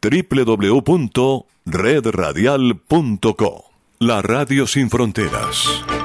www.redradial.co. La Radio Sin Fronteras.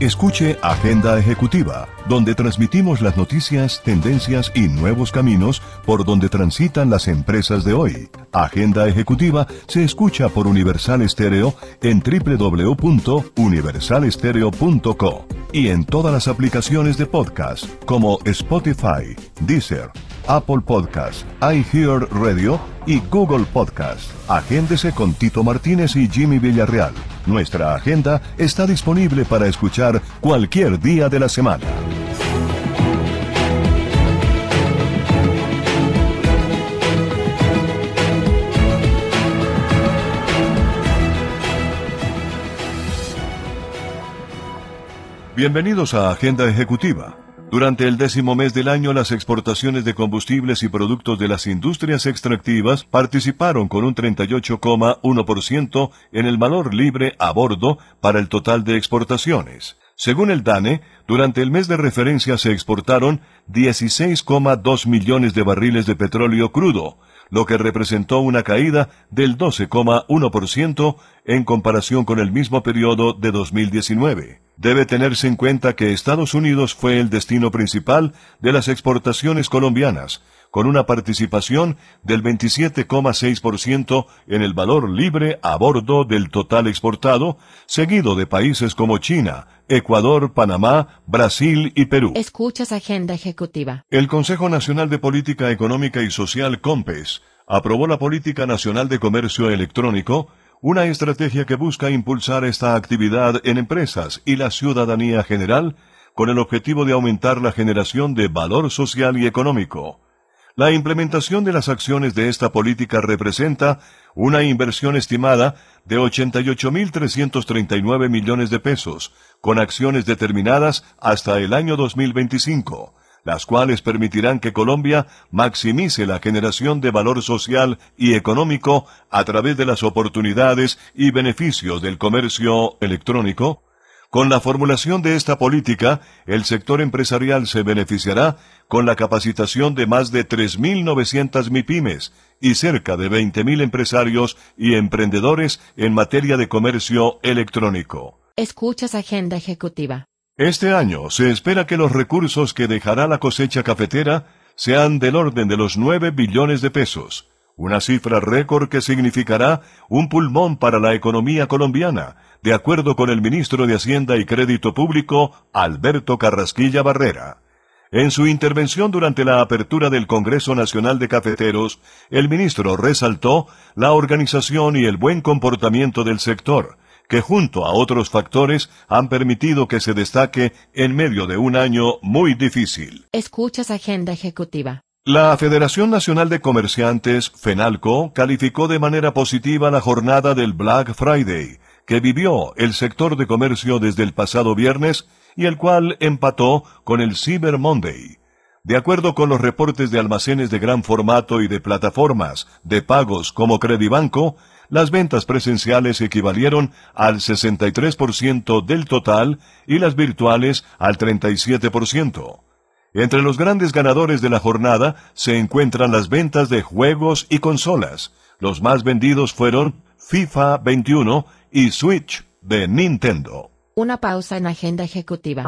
Escuche Agenda Ejecutiva, donde transmitimos las noticias, tendencias y nuevos caminos por donde transitan las empresas de hoy. Agenda Ejecutiva se escucha por Universal Estéreo en www.universalestereo.co y en todas las aplicaciones de podcast como Spotify, Deezer, Apple Podcast, iHear Radio y Google Podcast. Agéndese con Tito Martínez y Jimmy Villarreal. Nuestra agenda está disponible para escuchar cualquier día de la semana. Bienvenidos a Agenda Ejecutiva durante el décimo mes del año, las exportaciones de combustibles y productos de las industrias extractivas participaron con un 38,1% en el valor libre a bordo para el total de exportaciones. Según el DANE, durante el mes de referencia se exportaron 16,2 millones de barriles de petróleo crudo, lo que representó una caída del 12,1% en comparación con el mismo periodo de 2019. Debe tenerse en cuenta que Estados Unidos fue el destino principal de las exportaciones colombianas, con una participación del 27,6% en el valor libre a bordo del total exportado, seguido de países como China, Ecuador, Panamá, Brasil y Perú. Escuchas Agenda Ejecutiva. El Consejo Nacional de Política Económica y Social, COMPES, aprobó la Política Nacional de Comercio Electrónico, una estrategia que busca impulsar esta actividad en empresas y la ciudadanía general con el objetivo de aumentar la generación de valor social y económico. La implementación de las acciones de esta política representa una inversión estimada de 88.339 millones de pesos, con acciones determinadas hasta el año 2025, las cuales permitirán que Colombia maximice la generación de valor social y económico a través de las oportunidades y beneficios del comercio electrónico. Con la formulación de esta política, el sector empresarial se beneficiará con la capacitación de más de 3.900 MIPIMES y cerca de 20.000 empresarios y emprendedores en materia de comercio electrónico. Escuchas Agenda Ejecutiva. Este año se espera que los recursos que dejará la cosecha cafetera sean del orden de los 9 billones de pesos, una cifra récord que significará un pulmón para la economía colombiana, de acuerdo con el ministro de Hacienda y Crédito Público, Alberto Carrasquilla Barrera. En su intervención durante la apertura del Congreso Nacional de Cafeteros, el ministro resaltó la organización y el buen comportamiento del sector, que junto a otros factores han permitido que se destaque en medio de un año muy difícil. Escuchas Agenda Ejecutiva. La Federación Nacional de Comerciantes, FENALCO, calificó de manera positiva la jornada del Black Friday, que vivió el sector de comercio desde el pasado viernes y el cual empató con el Cyber Monday. De acuerdo con los reportes de almacenes de gran formato y de plataformas de pagos como Credibanco, las ventas presenciales equivalieron al 63% del total y las virtuales al 37%. Entre los grandes ganadores de la jornada se encuentran las ventas de juegos y consolas. Los más vendidos fueron FIFA 21 y Switch de Nintendo. Una pausa en Agenda Ejecutiva.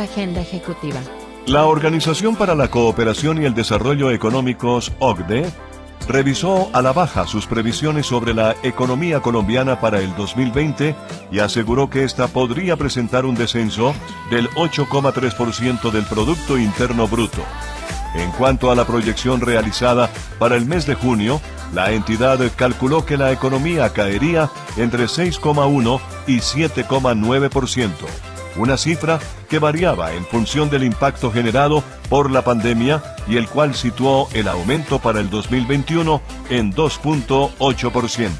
Agenda Ejecutiva. La Organización para la Cooperación y el Desarrollo Económicos, OCDE, revisó a la baja sus previsiones sobre la economía colombiana para el 2020 y aseguró que ésta podría presentar un descenso del 8,3% del Producto Interno Bruto. En cuanto a la proyección realizada para el mes de junio, la entidad calculó que la economía caería entre 6,1 y 7,9%, una cifra que variaba en función del impacto generado por la pandemia y el cual situó el aumento para el 2021 en 2.8%.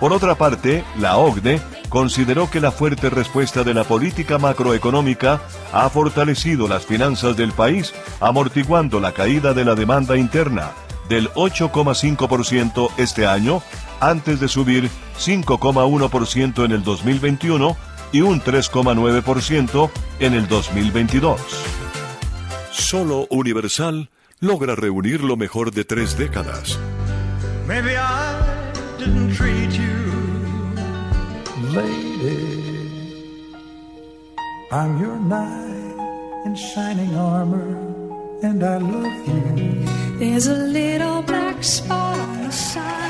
Por otra parte, la OCDE consideró que la fuerte respuesta de la política macroeconómica ha fortalecido las finanzas del país, amortiguando la caída de la demanda interna del 8,5% este año, antes de subir 5,1% en el 2021 y un 3,9% en el 2022. Solo Universal logra reunir lo mejor de tres décadas. Maybe I didn't treat you. Lady, I'm your knight in shining armor, and I love you. There's a little black spot on the sun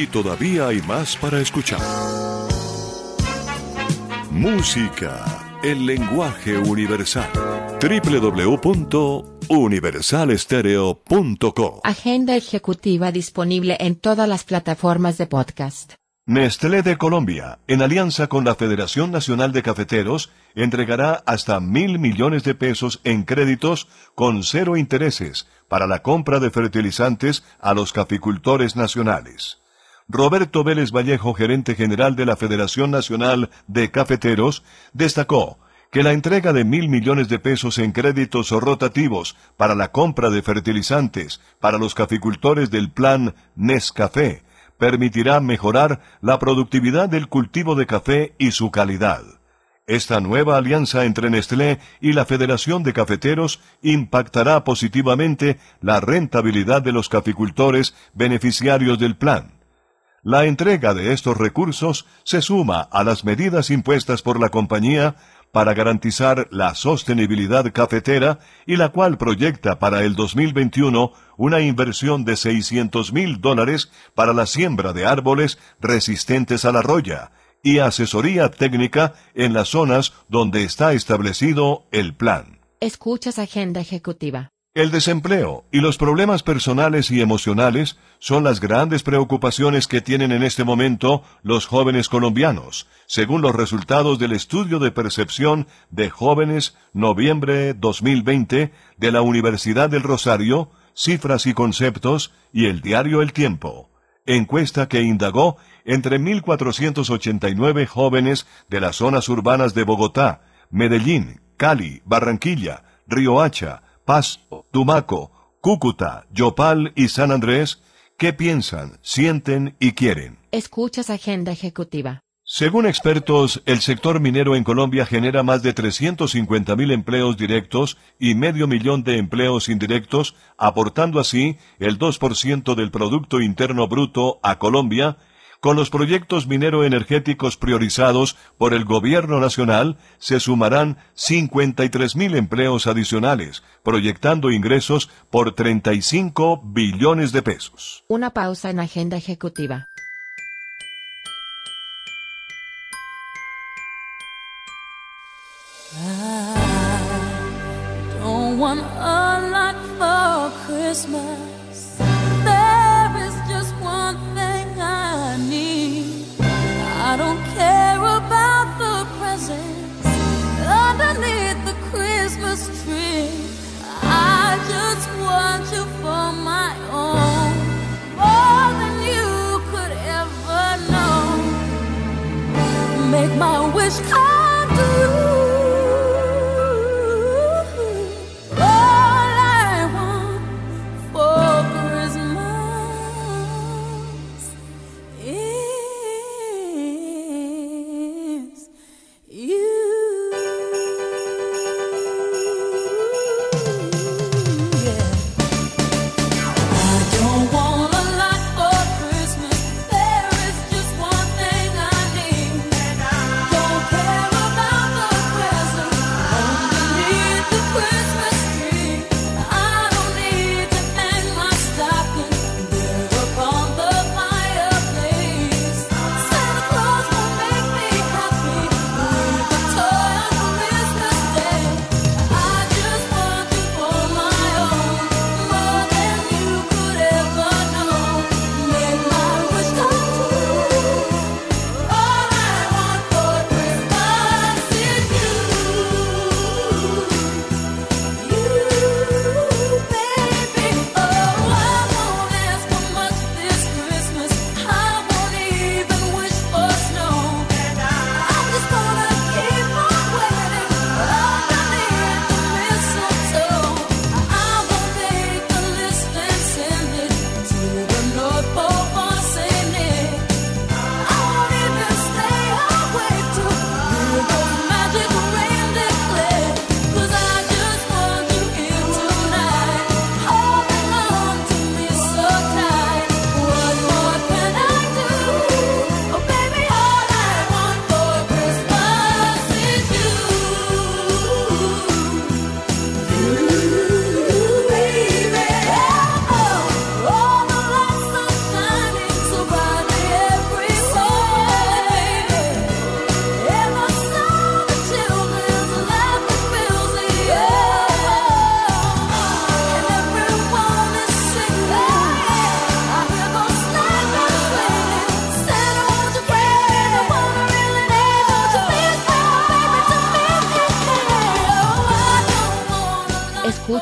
Y todavía hay más para escuchar. Música, el lenguaje universal. www.universalestereo.co Agenda Ejecutiva disponible en todas las plataformas de podcast. Nestlé de Colombia, en alianza con la Federación Nacional de Cafeteros, entregará hasta mil millones de pesos en créditos con cero intereses para la compra de fertilizantes a los caficultores nacionales. Roberto Vélez Vallejo, gerente general de la Federación Nacional de Cafeteros, destacó que la entrega de mil millones de pesos en créditos rotativos para la compra de fertilizantes para los caficultores del plan Nescafé permitirá mejorar la productividad del cultivo de café y su calidad. Esta nueva alianza entre Nestlé y la Federación de Cafeteros impactará positivamente la rentabilidad de los caficultores beneficiarios del plan. La entrega de estos recursos se suma a las medidas impuestas por la compañía para garantizar la sostenibilidad cafetera y la cual proyecta para el 2021 una inversión de 600 mil dólares para la siembra de árboles resistentes a la roya y asesoría técnica en las zonas donde está establecido el plan. Escuchas Agenda Ejecutiva. El desempleo y los problemas personales y emocionales son las grandes preocupaciones que tienen en este momento los jóvenes colombianos, según los resultados del estudio de percepción de jóvenes noviembre 2020 de la Universidad del Rosario, Cifras y Conceptos y el diario El Tiempo. Encuesta que indagó entre 1.489 jóvenes de las zonas urbanas de Bogotá, Medellín, Cali, Barranquilla, Riohacha, Pasto, Tumaco, Cúcuta, Yopal y San Andrés, qué piensan, sienten y quieren. Escuchas Agenda Ejecutiva. Según expertos, el sector minero en Colombia genera más de 350.000 empleos directos y medio millón de empleos indirectos, aportando así el 2% del Producto Interno Bruto a Colombia. Con los proyectos minero-energéticos priorizados por el Gobierno Nacional, se sumarán 53.000 empleos adicionales, proyectando ingresos por 35 billones de pesos. Una pausa en Agenda Ejecutiva. Don't want a lot for Christmas. My wish. I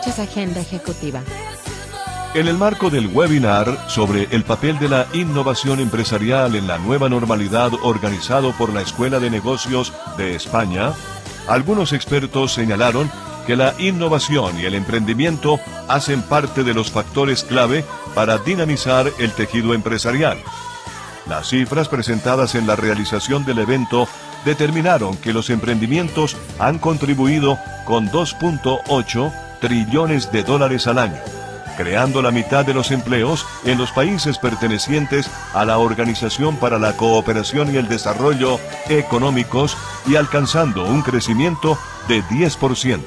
Agenda Ejecutiva. En el marco del webinar sobre el papel de la innovación empresarial en la nueva normalidad organizado por la Escuela de Negocios de España, algunos expertos señalaron que la innovación y el emprendimiento hacen parte de los factores clave para dinamizar el tejido empresarial. Las cifras presentadas en la realización del evento determinaron que los emprendimientos han contribuido con 2.8 trillones de dólares al año, creando la mitad de los empleos en los países pertenecientes a la Organización para la Cooperación y el Desarrollo Económicos y alcanzando un crecimiento de 10%.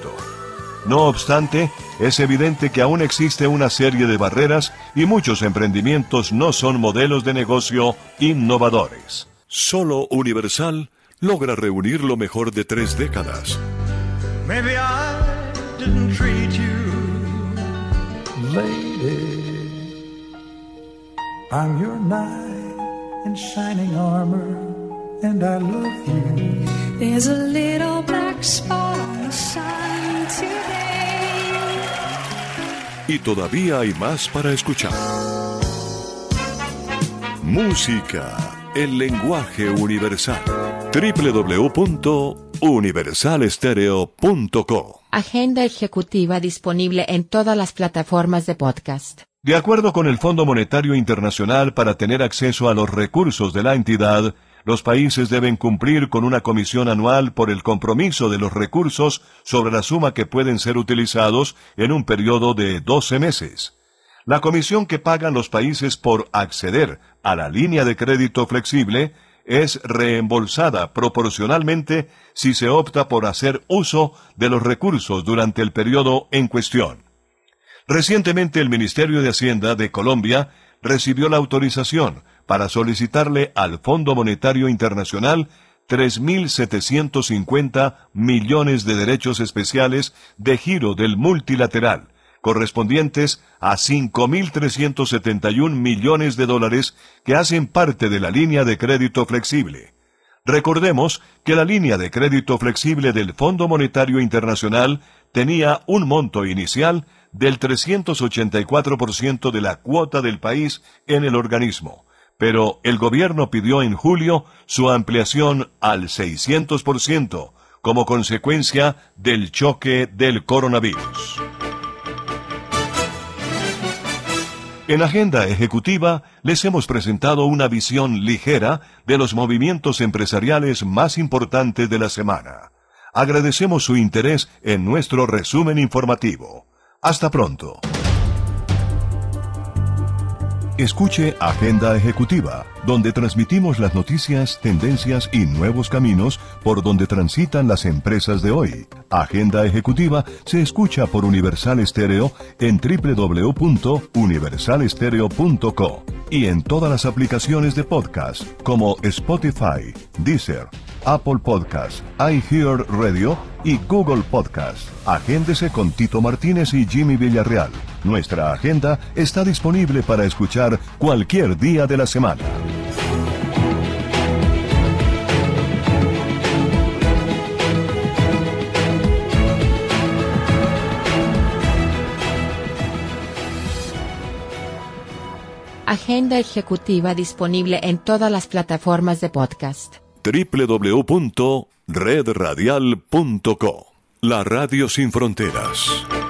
No obstante, es evidente que aún existe una serie de barreras y muchos emprendimientos no son modelos de negocio innovadores. Solo Universal logra reunir lo mejor de tres décadas. Maybe I didn't treat you Lady, I'm your knight in shining armor, and I love you. There's a little black spot on the sun today. Y todavía hay más para escuchar. Música, el lenguaje universal. www.universalestereo.co Agenda Ejecutiva disponible en todas las plataformas de podcast. De acuerdo con el Fondo Monetario Internacional, para tener acceso a los recursos de la entidad, los países deben cumplir con una comisión anual por el compromiso de los recursos sobre la suma que pueden ser utilizados en un periodo de 12 meses. La comisión que pagan los países por acceder a la línea de crédito flexible es reembolsada proporcionalmente si se opta por hacer uso de los recursos durante el periodo en cuestión. Recientemente el Ministerio de Hacienda de Colombia recibió la autorización para solicitarle al Fondo Monetario Internacional 3.750 millones de derechos especiales de giro del multilateral, correspondientes a 5.371 millones de dólares que hacen parte de la línea de crédito flexible. Recordemos que la línea de crédito flexible del Fondo Monetario Internacional tenía un monto inicial del 384% de la cuota del país en el organismo, pero el gobierno pidió en julio su ampliación al 600% como consecuencia del choque del coronavirus. En Agenda Ejecutiva les hemos presentado una visión ligera de los movimientos empresariales más importantes de la semana. Agradecemos su interés en nuestro resumen informativo. Hasta pronto. Escuche Agenda Ejecutiva, donde transmitimos las noticias, tendencias y nuevos caminos por donde transitan las empresas de hoy. Agenda Ejecutiva se escucha por Universal Estéreo en www.universalestereo.co y en todas las aplicaciones de podcast como Spotify, Deezer, Apple Podcast, iHear Radio y Google Podcast. Agéndese con Tito Martínez y Jimmy Villarreal. Nuestra agenda está disponible para escuchar cualquier día de la semana. Agenda Ejecutiva disponible en todas las plataformas de podcast. www.redradial.co La Radio Sin Fronteras.